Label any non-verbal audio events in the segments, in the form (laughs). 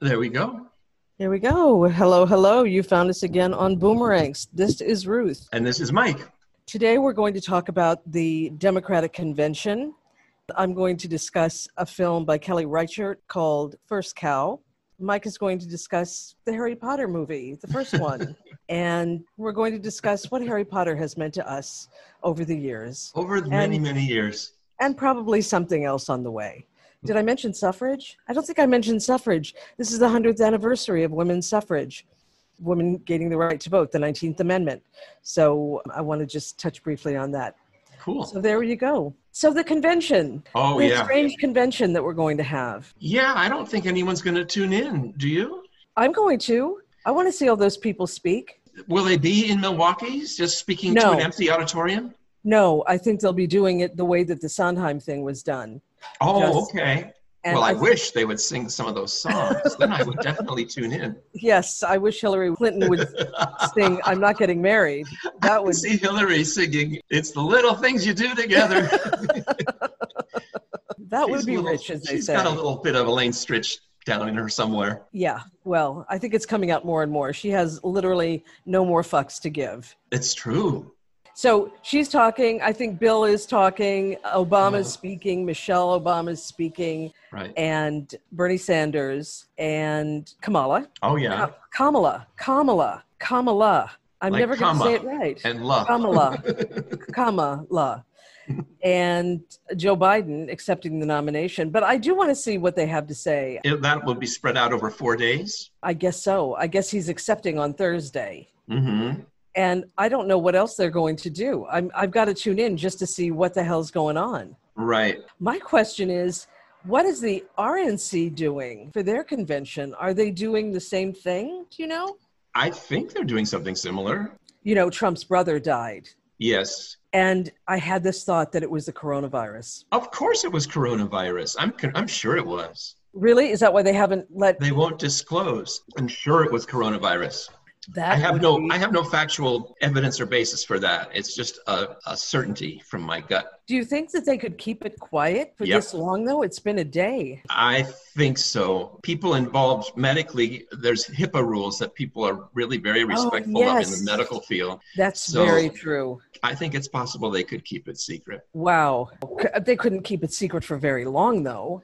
There we go. Here we go. Hello, hello. You found us again on Boomerangs. This is Ruth. And this is Mike. Today we're going to talk about the Democratic Convention. I'm going to discuss a film by Kelly Reichardt called First Cow. Mike is going to discuss the Harry Potter movie, the first (laughs) one. and we're going to discuss what Harry Potter has meant to us over the years. Over many, many years. And probably something else on the way. Did I mention suffrage? I don't think I mentioned suffrage. This is the 100th anniversary of women's suffrage, women gaining the right to vote, the 19th Amendment. So um, I want to just touch briefly on that. Cool. So there you go. So the convention. Oh, the yeah. strange convention that we're going to have. Yeah, I don't think anyone's going to tune in. Do you? I'm going to. I want to see all those people speak. Will they be in Milwaukee, just speaking to No. an empty auditorium? No, I think they'll be doing it the way that the Sondheim thing was done. Oh, Just- okay. Well, I, thi- wish they would sing some of those songs. then I would (laughs) definitely tune in. Yes, I wish Hillary Clinton would sing (laughs) "I'm Not Getting Married." That I would see Hillary singing. It's the little things you do together. (laughs) that would be little- rich, as they She's say. got a little bit of Elaine Stritch down in her somewhere. Yeah, well, I think it's coming out more and more. She has literally no more fucks to give. It's true. So she's talking. I think Bill is talking. Obama's Uh-huh. speaking. Michelle Obama's speaking. Right. And Bernie Sanders and Kamala. Oh, yeah. Ka- Kamala. Kamala. Kamala. I'm Like never going to say it right. And la. Kamala. (laughs) Kamala. And Joe Biden accepting the nomination. But I do want to see what they have to say. It- that will be spread out over four days. I guess so. I guess he's accepting on Thursday. Mm-hmm. And I don't know what else they're going to do. I'm, I've got to tune in just to see what the hell's going on. Right. My question is, what is the RNC doing for their convention? Are they doing the same thing? Do you know? I think they're doing something similar. You know, Trump's brother died, Yes. and I had this thought that it was the coronavirus. Of course it was coronavirus. I'm, I'm sure it was. Really? Is that why they haven't let They won't disclose. I'm sure it was coronavirus. That? I have no be- I have no factual evidence or basis for that. It's just a, a certainty from my gut. Do you think that they could keep it quiet for Yep. this long, though? It's been a day. I think so. People involved medically, there's HIPAA rules that people are really very oh, respectful of in Oh, the medical field. That's So- very true. I think it's possible they could keep it secret. Wow. Uh, they couldn't keep it secret for very long, though.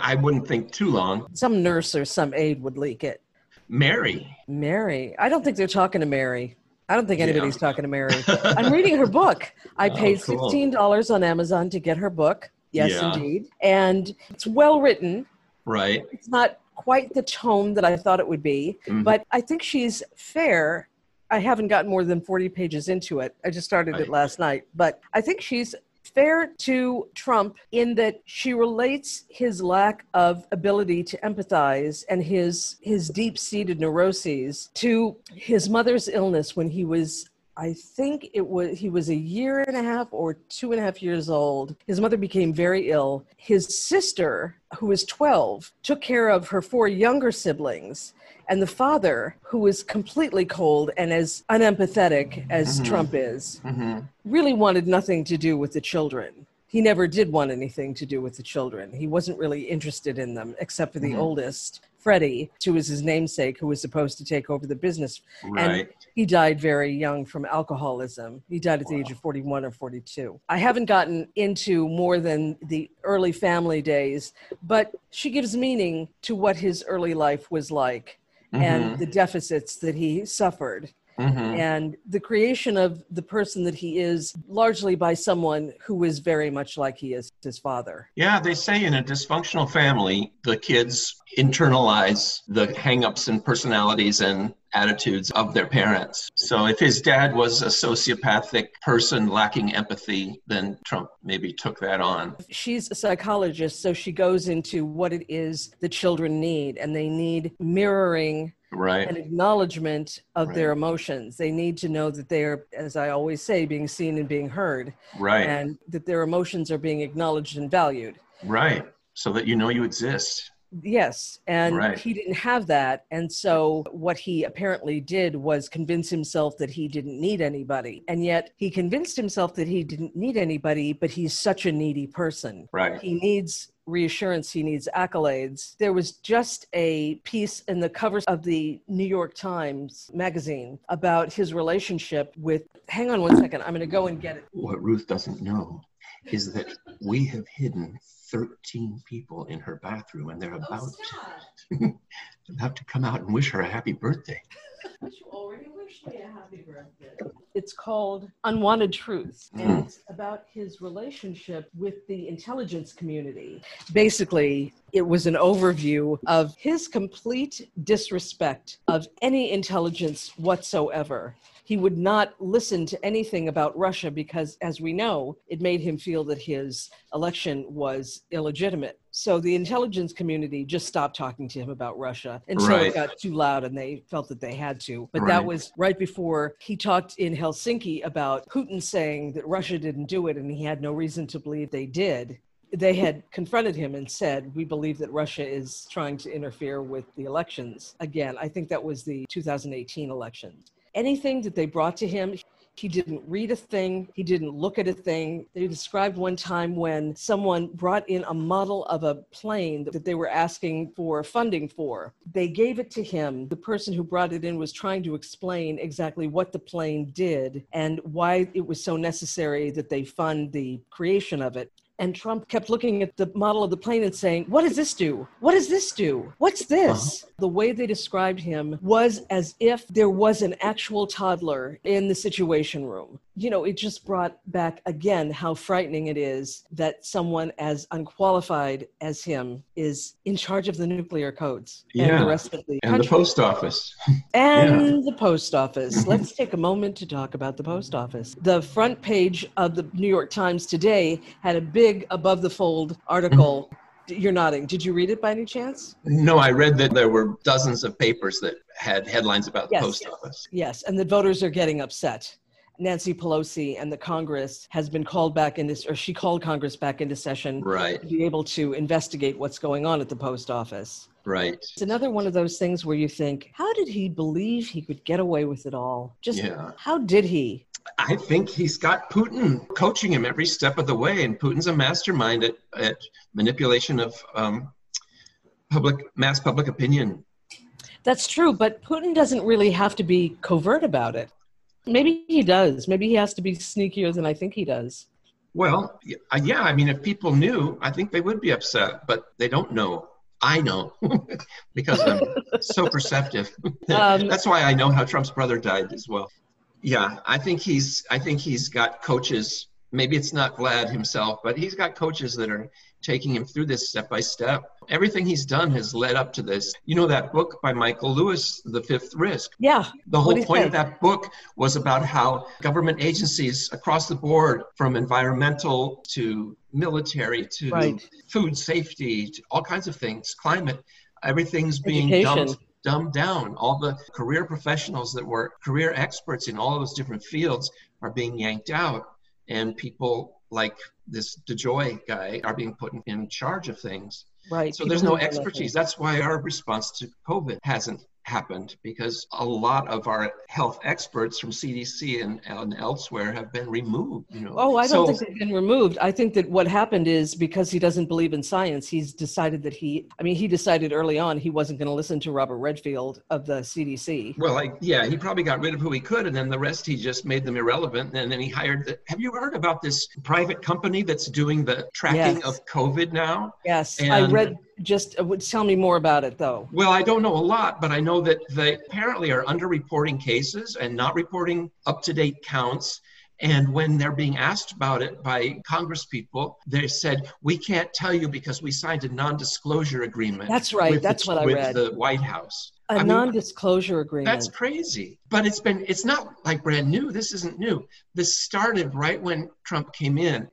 I wouldn't think too long. Some nurse or some aide would leak it. Mary. Mary. I don't think they're talking to Mary. I don't think Yeah. anybody's talking to Mary. (laughs) I'm reading her book. I Oh, paid cool. $15 on Amazon to get her book. Yes, Yeah. indeed. And it's well written. Right. It's not quite the tone that I thought it would be, Mhm. but I think she's fair. I haven't gotten more than 40 pages into it. I just started Right. it last night, but I think she's fair to Trump in that she relates his lack of ability to empathize and his his deep-seated neuroses to his mother's illness when he was I think it was he was a year and a half or two and a half years old. His mother became very ill. His sister, who was 12, took care of her four younger siblings. And the father, who was completely cold and as unempathetic as Mhm. Trump is, hmm really wanted nothing to do with the children. He never did want anything to do with the children. He wasn't really interested in them, except for the Mhm. oldest, Freddie, who was his namesake, who was supposed to take over the business. Right. He died very young from alcoholism. He died at the age of 41 or 42. I haven't gotten into more than the early family days, but she gives meaning to what his early life was like and mm-hmm. the deficits that he suffered hmm and the creation of the person that he is largely by someone who is very much like he is his father. Yeah, they say in a dysfunctional family, the kids internalize the hangups and personalities and attitudes of their parents. So if his dad was a sociopathic person lacking empathy, then Trump maybe took that on. She's a psychologist, so she goes into what it is the children need, and they need mirroring Right. an acknowledgement of Right. their emotions. They need to know that they are, as I always say, being seen and being heard, Right. and that their emotions are being acknowledged and valued. Right. So that you know you exist. Yes, and Right. he didn't have that. And so, what he apparently did was convince himself that he didn't need anybody. And yet, he convinced himself that he didn't need anybody, but he's such a needy person. Right. He needs reassurance, he needs accolades. There was just a piece in the covers of the New York Times magazine about his relationship with. Hang on one second. I'm going to go and get it. What Ruth doesn't know is that we have hidden 13 people in her bathroom and they're oh, about, to, (laughs) about to come out and wish her a happy birthday. (laughs) But you already wished me a happy birthday. It's called Unwanted Truths, and it's about his relationship with the intelligence community. Basically, it was an overview of his complete disrespect of any intelligence whatsoever. He would not listen to anything about Russia because, as we know, it made him feel that his election was illegitimate. So the intelligence community just stopped talking to him about Russia until Right. it got too loud and they felt that they had to. But that was right before he talked in Helsinki about Putin saying that Russia didn't do it and he had no reason to believe they did. They had confronted him and said, We believe that Russia is trying to interfere with the elections. Again, I think that was the 2018 election. Anything that they brought to him, he didn't read a thing. He didn't look at a thing. They described one time when someone brought in a model of a plane that they were asking for funding for. They gave it to him. The person who brought it in was trying to explain exactly what the plane did and why it was so necessary that they fund the creation of it. And Trump kept looking at the model of the plane and saying, What does this do? What does this do? What's this? Uh-huh. The way they described him was as if there was an actual toddler in the situation room. You know, it just brought back again how frightening it is that someone as unqualified as him is in charge of the nuclear codes and Yeah. the rest of the And the post office. (laughs) and the post office. Let's take a moment to talk about the post office. The front page of the New York Times today had a big above the fold article. Mm-hmm. You're nodding. Did you read it by any chance? No, I read that there were dozens of papers that had headlines about the Yes. post office. Yes, and the voters are getting upset. Nancy Pelosi and the Congress has been called back in this, or she called Congress back into session Right, to be able to investigate what's going on at the post office. right. It's another one of those things where you think, how did he believe he could get away with it all? Just Yeah. how did he? I think he's got Putin coaching him every step of the way, and Putin's a mastermind at, at manipulation of um, public mass public opinion. That's true, but Putin doesn't really have to be covert about it. Maybe he does. Maybe he has to be sneakier than I think he does. Well, uh, yeah, I mean, if people knew, I think they would be upset, but they don't know. I know (laughs) because I'm so perceptive. (laughs) Um, That's why I know how Trump's brother died as well. Yeah, I think he's I think he's got coaches. Maybe it's not Vlad himself, but he's got coaches that are taking him through this step by step. Everything he's done has led up to this. You know that book by Michael Lewis, The Fifth Risk. Yeah, The whole point of that book was about how government agencies across the board, from environmental to military to Right. food safety to all kinds of things, climate, everything's being Education. dumbed, dumbed down. All the career professionals that were career experts in all those different fields are being yanked out, and people like this DeJoy guy are being put in, in charge of things. right. So People there's no expertise. That's why our response to COVID hasn't happened because a lot of our health experts from CDC and, and elsewhere have been removed. You know. Oh, I don't So- think they've been removed. I think that what happened is because he doesn't believe in science, he's decided that he, I mean, he decided early on he wasn't going to listen to Robert Redfield of the CDC. Well, like, yeah, he probably got rid of who he could, and then the rest he just made them irrelevant. And then he hired. The, have you heard about this private company that's doing the tracking Yes. of COVID now? Yes, I read just, uh, tell me more about it though. Well, I don't know a lot, but I know that they apparently are underreporting cases and not reporting up to date counts. And when they're being asked about it by Congress people, they said, We can't tell you because we signed a non disclosure agreement. That's right. with the- That's what I with read. the White House. A I non-disclosure agreement. That's crazy. But it's been, it's not like brand new. This isn't new. This started right when Trump came in.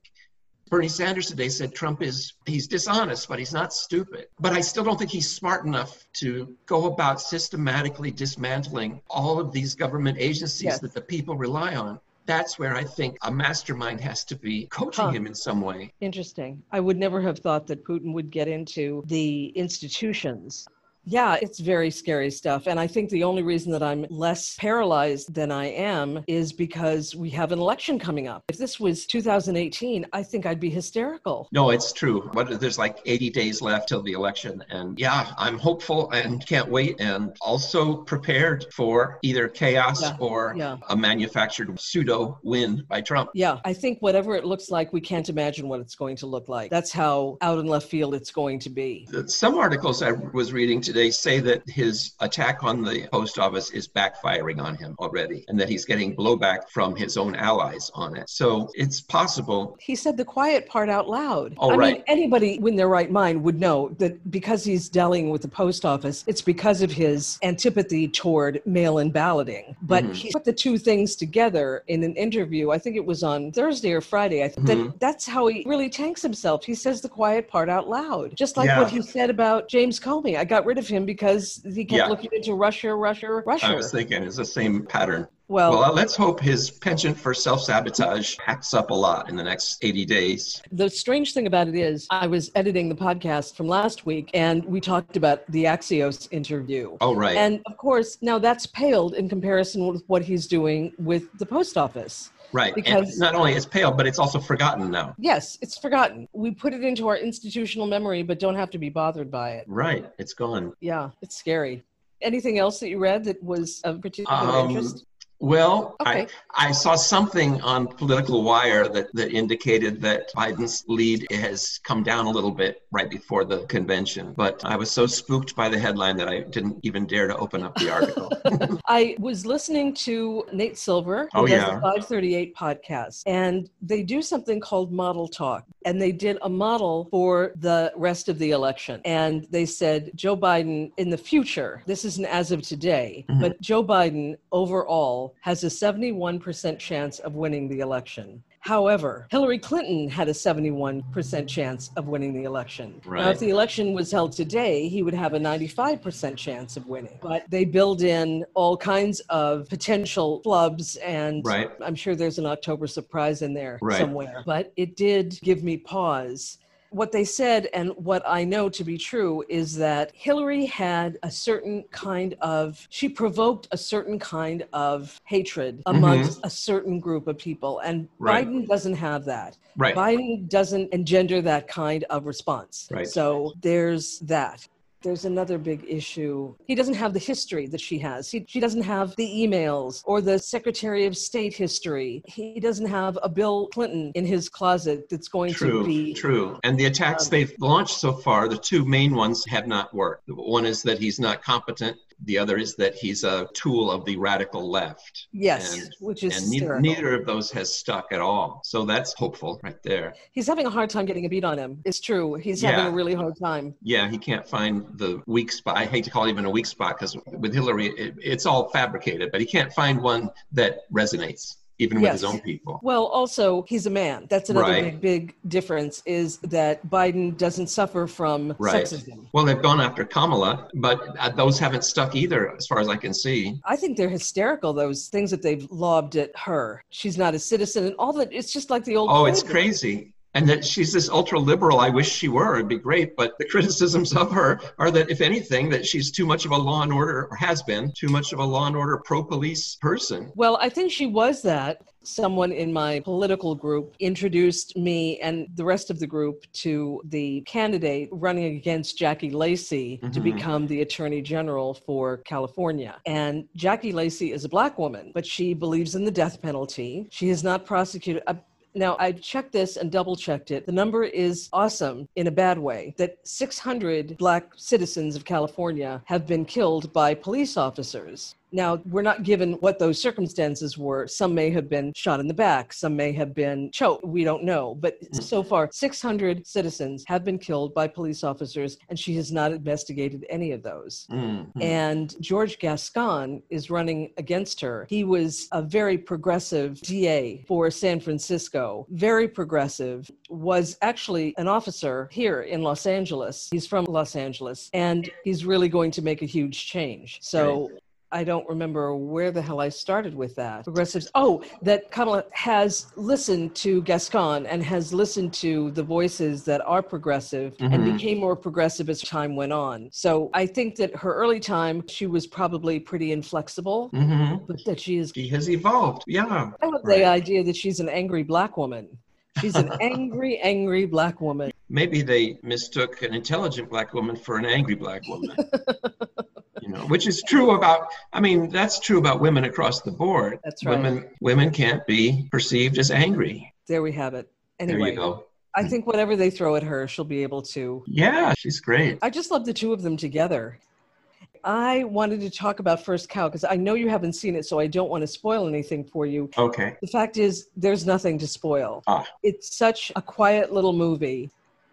Bernie Sanders today said Trump is he's dishonest, but he's not stupid. But I still don't think he's smart enough to go about systematically dismantling all of these government agencies Yes. that the people rely on. That's where I think a mastermind has to be coaching Huh. him in some way. Interesting. I would never have thought that Putin would get into the institutions. Yeah, it's very scary stuff. And I think the only reason that I'm less paralyzed than I am is because we have an election coming up. If this was 2018, I think I'd be hysterical. No, it's true. But there's like 80 days left till the election. And yeah, I'm hopeful and can't wait and also prepared for either chaos yeah. or yeah. a manufactured pseudo win by Trump. Yeah, I think whatever it looks like, we can't imagine what it's going to look like. That's how out in left field it's going to be. Some articles I was reading today say that his attack on the post office is backfiring on him already and that he's getting blowback from his own allies on it. So it's possible. He said the quiet part out loud. Oh, I right. mean, anybody in their right mind would know that because he's dealing with the post office, it's because of his antipathy toward mail in balloting. But mm-hmm. he put the two things together in an interview. I think it was on Thursday or Friday. I think mm-hmm. that that's how he really tanks himself. He says the quiet part out loud, just like yeah. what he said about James Comey. I got rid of him because he kept yeah. looking into Russia, Russia, Russia. I was thinking it's the same pattern. Well, well, let's hope his penchant for self sabotage hacks up a lot in the next 80 days. The strange thing about it is, I was editing the podcast from last week and we talked about the Axios interview. Oh, right. And of course, now that's paled in comparison with what he's doing with the post office. Right. Because and not only it's pale, but it's also forgotten now. Yes, it's forgotten. We put it into our institutional memory, but don't have to be bothered by it. Right. It's gone. Yeah, it's scary. Anything else that you read that was of particular um, interest? Well, okay. I, I saw something on Political Wire that, that indicated that Biden's lead has come down a little bit right before the convention. But I was so spooked by the headline that I didn't even dare to open up the article. (laughs) (laughs) I was listening to Nate Silver, who oh, yeah. the 538 podcast, and they do something called Model Talk. And they did a model for the rest of the election. And they said Joe Biden in the future, this isn't as of today, mm-hmm. but Joe Biden overall has a 71% chance of winning the election. However, Hillary Clinton had a 71% chance of winning the election. Right. Now, if the election was held today, he would have a 95% chance of winning. But they build in all kinds of potential flubs, and right. I'm sure there's an October surprise in there right. somewhere. But it did give me pause what they said and what I know to be true is that Hillary had a certain kind of, she provoked a certain kind of hatred mm-hmm. amongst mm-hmm. a certain group of people. And right. Biden doesn't have that. Right. Biden doesn't engender that kind of response. Right. So there's that there's another big issue. He doesn't have the history that she has. He, she doesn't have the emails or the Secretary of State history. He doesn't have a Bill Clinton in his closet that's going true, to be. True. And the attacks um, they've launched so far, the two main ones have not worked. One is that he's not competent the other is that he's a tool of the radical left. Yes, and, which is and neither, neither, of those has stuck at all. So that's hopeful right there. He's having a hard time getting a beat on him. It's true. He's yeah. having a really hard time. Yeah, he can't find the weak spot. I hate to call it even a weak spot because with Hillary, it, it's all fabricated, but he can't find one that resonates even yes. with his own people. Well, also he's a man. That's another right. big, big difference is that Biden doesn't suffer from right. sexism. Well, they've gone after Kamala, but uh, those haven't stuck either, as far as I can see. I think they're hysterical. Those things that they've lobbed at her. She's not a citizen, and all that. It's just like the old. Oh, it's crazy and that she's this ultra liberal. I wish she were. It'd be great. But the criticisms of her are that, if anything, that she's too much of a law and order, or has been too much of a law and order pro police person. Well, I think she was that. Someone in my political group introduced me and the rest of the group to the candidate running against Jackie Lacey mm-hmm. to become the attorney general for California. And Jackie Lacey is a black woman, but she believes in the death penalty. She has not prosecuted. Uh, now, I've checked this and double checked it. The number is awesome in a bad way that 600 Black citizens of California have been killed by police officers. Now, we're not given what those circumstances were. Some may have been shot in the back, some may have been choked. We don't know. But so far, 600 citizens have been killed by police officers, and she has not investigated any of those. Mm-hmm. And George Gascon is running against her. He was a very progressive DA for San Francisco, very progressive, was actually an officer here in Los Angeles. He's from Los Angeles, and he's really going to make a huge change. So, I don't remember where the hell I started with that. Progressives. Oh, that Kamala has listened to Gascon and has listened to the voices that are progressive and Mhm. became more progressive as time went on. So I think that her early time, she was probably pretty inflexible, hmm but that she is. She has evolved. Yeah. I love Right. the idea that she's an angry black woman. She's an (laughs) angry, angry black woman. Maybe they mistook an intelligent black woman for an angry black woman. (laughs) you know, which is true about I mean, that's true about women across the board. That's right. Women women can't be perceived as angry. There we have it. Anyway, There you go. I think whatever they throw at her, she'll be able to Yeah, she's great. I just love the two of them together. I wanted to talk about First Cow because I know you haven't seen it, so I don't want to spoil anything for you. Okay. The fact is, there's nothing to spoil. Ah. It's such a quiet little movie.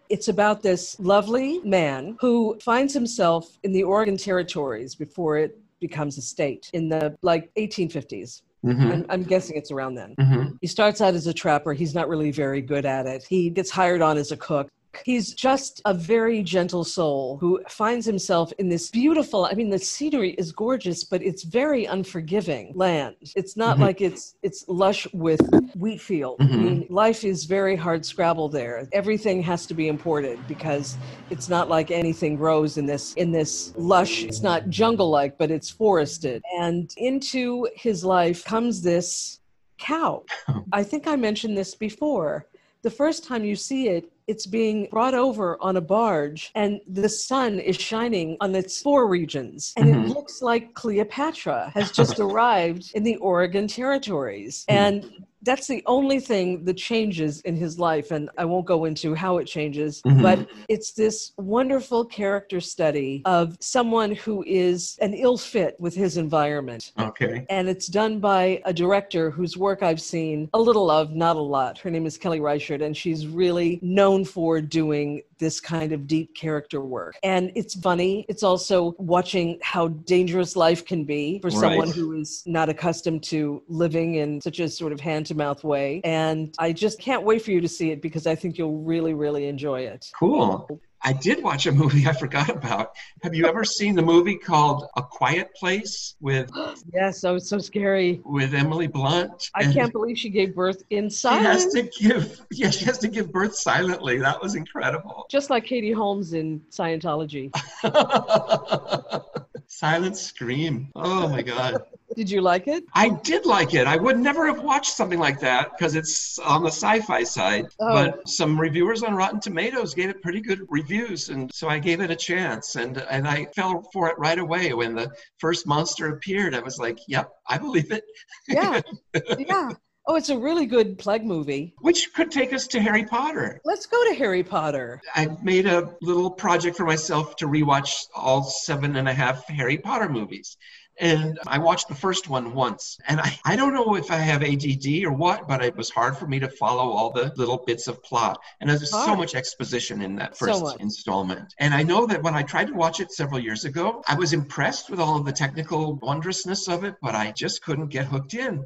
It's about this lovely man who finds himself in the Oregon territories before it becomes a state in the like 1850s. hmm I'm, I'm guessing it's around then. hmm He starts out as a trapper. He's not really very good at it. He gets hired on as a cook. He's just a very gentle soul who finds himself in this beautiful, I mean, the scenery is gorgeous, but it's very unforgiving land. It's not Mhm. like it's it's lush with wheat field. I Mhm. mean, life is very hard scrabble there. Everything has to be imported because it's not like anything grows in this in this lush. It's not jungle like, but it's forested. And into his life comes this cow. (laughs) I think I mentioned this before. The first time you see it, it's being brought over on a barge, and the sun is shining on its four regions. And it Mhm. looks like Cleopatra has just (laughs) arrived in the Oregon territories. Hmm. And that's the only thing that changes in his life. And I won't go into how it changes, Mhm. but it's this wonderful character study of someone who is an ill fit with his environment Okay. and it's done by a director whose work I've seen a little of, not a lot. Her name is Kelly Reichardt, and she's really known for doing this kind of deep character work. And it's funny. It's also watching how dangerous life can be for someone who is not accustomed to living in such a sort of hand to mouth way. And I just can't wait for you to see it because I think you'll really, really enjoy it. Cool. I did watch a movie I forgot about. Have you ever seen the movie called A Quiet Place with (gasps) Yes, oh, it's so scary. with Emily Blunt? I can't believe she gave birth in She has silence. to give. (laughs) Yeah, she has to give birth silently. That was incredible. Just like Katie Holmes in Scientology. (laughs) Silent scream. Oh my god. Did you like it? I did like it. I would never have watched something like that because it's on the sci-fi side. Oh. But some reviewers on Rotten Tomatoes gave it pretty good reviews, and so I gave it a chance. And and I fell for it right away when the first monster appeared. I was like, "Yep, I believe it." Yeah. (laughs) yeah. Oh, it's a really good plague movie. Which could take us to Harry Potter. Let's go to Harry Potter. I made a little project for myself to rewatch all seven and a half Harry Potter movies. And I watched the first one once. And I, I don't know if I have ADD or what, but it was hard for me to follow all the little bits of plot. And there's so much exposition in that first much. installment. And I know that when I tried to watch it several years ago, I was impressed with all of the technical wondrousness of it, but I just couldn't get hooked in.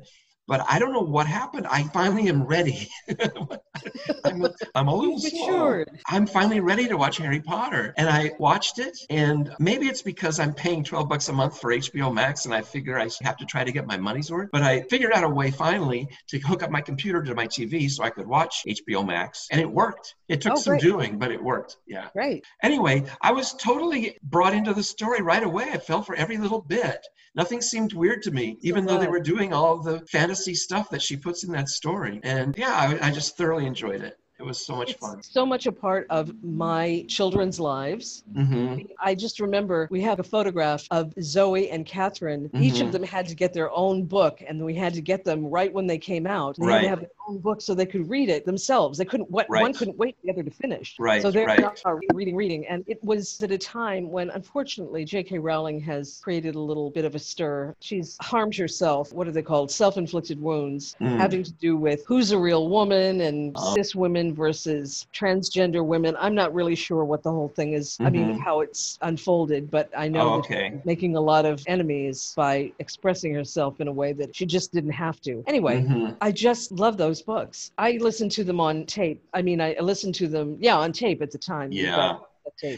But I don't know what happened. I finally am ready. (laughs) I'm, I'm a little slow. I'm finally ready to watch Harry Potter. And I watched it, and maybe it's because I'm paying 12 bucks a month for HBO Max, and I figure I have to try to get my money's worth. But I figured out a way finally to hook up my computer to my TV so I could watch HBO Max, and it worked. It took Oh, some doing, but it worked. Yeah. Great. Anyway, I was totally brought into the story right away. I fell for every little bit. Nothing seemed weird to me, even though they were doing all the fantasy stuff that she puts in that story. And yeah, I, I just thoroughly enjoyed it. It was so much It's fun. so much a part of my children's lives. hmm I just remember we have a photograph of Zoe and Catherine. Each Mhm. of them had to get their own book, and we had to get them right when they came out. They had Right. to have own book so they could read it themselves. They couldn't. What one couldn't wait for the other to finish. Right, So they're right. not uh, reading, reading, and it was at a time when, unfortunately, J.K. Rowling has created a little bit of a stir. She's harmed herself. What are they called? Self-inflicted wounds, Mm. having to do with who's a real woman and Oh. cis women versus transgender women. I'm not really sure what the whole thing is. I mean, Mhm. how it's unfolded, but I know Oh, that okay. she's making a lot of enemies by expressing herself in a way that she just didn't have to. Anyway. Mhm. I just love those books. I listened to them on tape. I mean, I listened to them, yeah, on tape at the time. Yeah.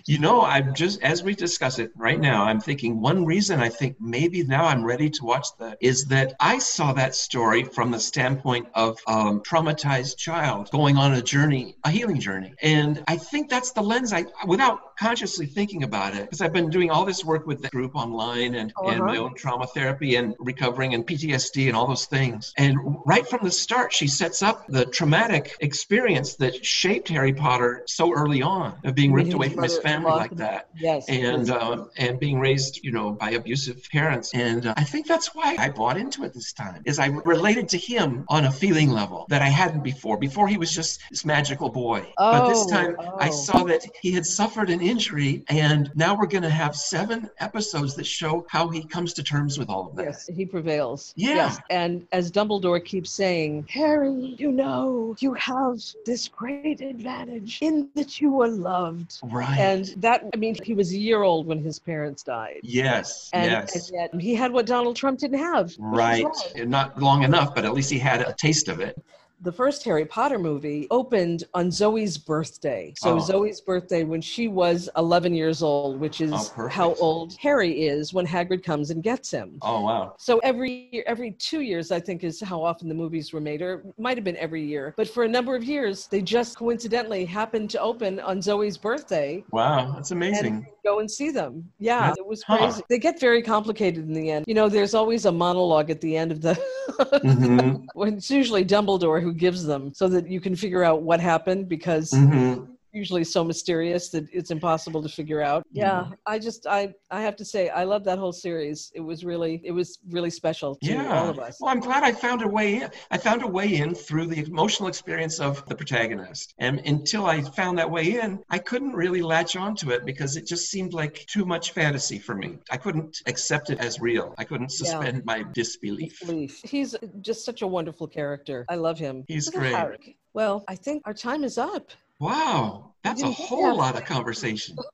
You know, I'm just as we discuss it right now, I'm thinking one reason I think maybe now I'm ready to watch that is that I saw that story from the standpoint of a traumatized child going on a journey, a healing journey. And I think that's the lens I, without consciously thinking about it, because I've been doing all this work with the group online and, Uh-huh. and my own trauma therapy and recovering and PTSD and all those things. And right from the start, she sets up the traumatic experience that shaped Harry Potter so early on of being ripped away from his family like that Yes. and um, and being raised, you know, by abusive parents. And uh, I think that's why I bought into it this time. Is I related to him on a feeling level that I hadn't before. Before he was just this magical boy, but this Oh, time I oh. saw that he had suffered an injury, and now we're going to have seven episodes that show how he comes to terms with all of that. Yes, he prevails. Yeah. Yes. And as Dumbledore keeps saying, Harry, you know, you have this great advantage in that you were loved. Right. And that, I mean, he was a year old when his parents died. yes. And, yes. and yet he had what Donald Trump didn't have. Right. Not long enough, but at least he had a taste of it. The first Harry Potter movie opened on Zoe's birthday. So Oh. Zoe's birthday when she was 11 years old, which is Oh, how old Harry is when Hagrid comes and gets him. Oh wow. So every year, every two years, I think, is how often the movies were made, or might have been every year. But for a number of years, they just coincidentally happened to open on Zoe's birthday. Wow. That's amazing. And go and see them. Yeah, Yeah. it was Huh. crazy. They get very complicated in the end. You know, there's always a monologue at the end of the. (laughs) (laughs) hmm when it's usually Dumbledore who gives them, so that you can figure out what happened because hmm usually so mysterious that it's impossible to figure out. Yeah, I just I I have to say I love that whole series. It was really it was really special to yeah. all of us. Well, I'm glad I found a way in. I found a way in through the emotional experience of the protagonist. And until I found that way in, I couldn't really latch onto it because it just seemed like too much fantasy for me. I couldn't accept it as real. I couldn't suspend my disbelief. Disbelief. He's just such a wonderful character. I love him. He's Look great. Well, I think our time is up. Wow. That's a whole lot of conversation. (laughs)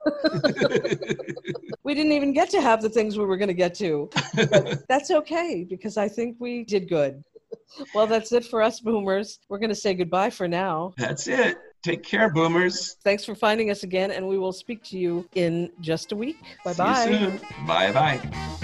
We didn't even get to have the things we were going to get to. (laughs) That's okay because I think we did good. Well, that's it for us boomers. We're going to say goodbye for now. That's it. Take care, boomers. Thanks for finding us again, and we will speak to you in just a week. Bye See you bye. soon. Bye bye.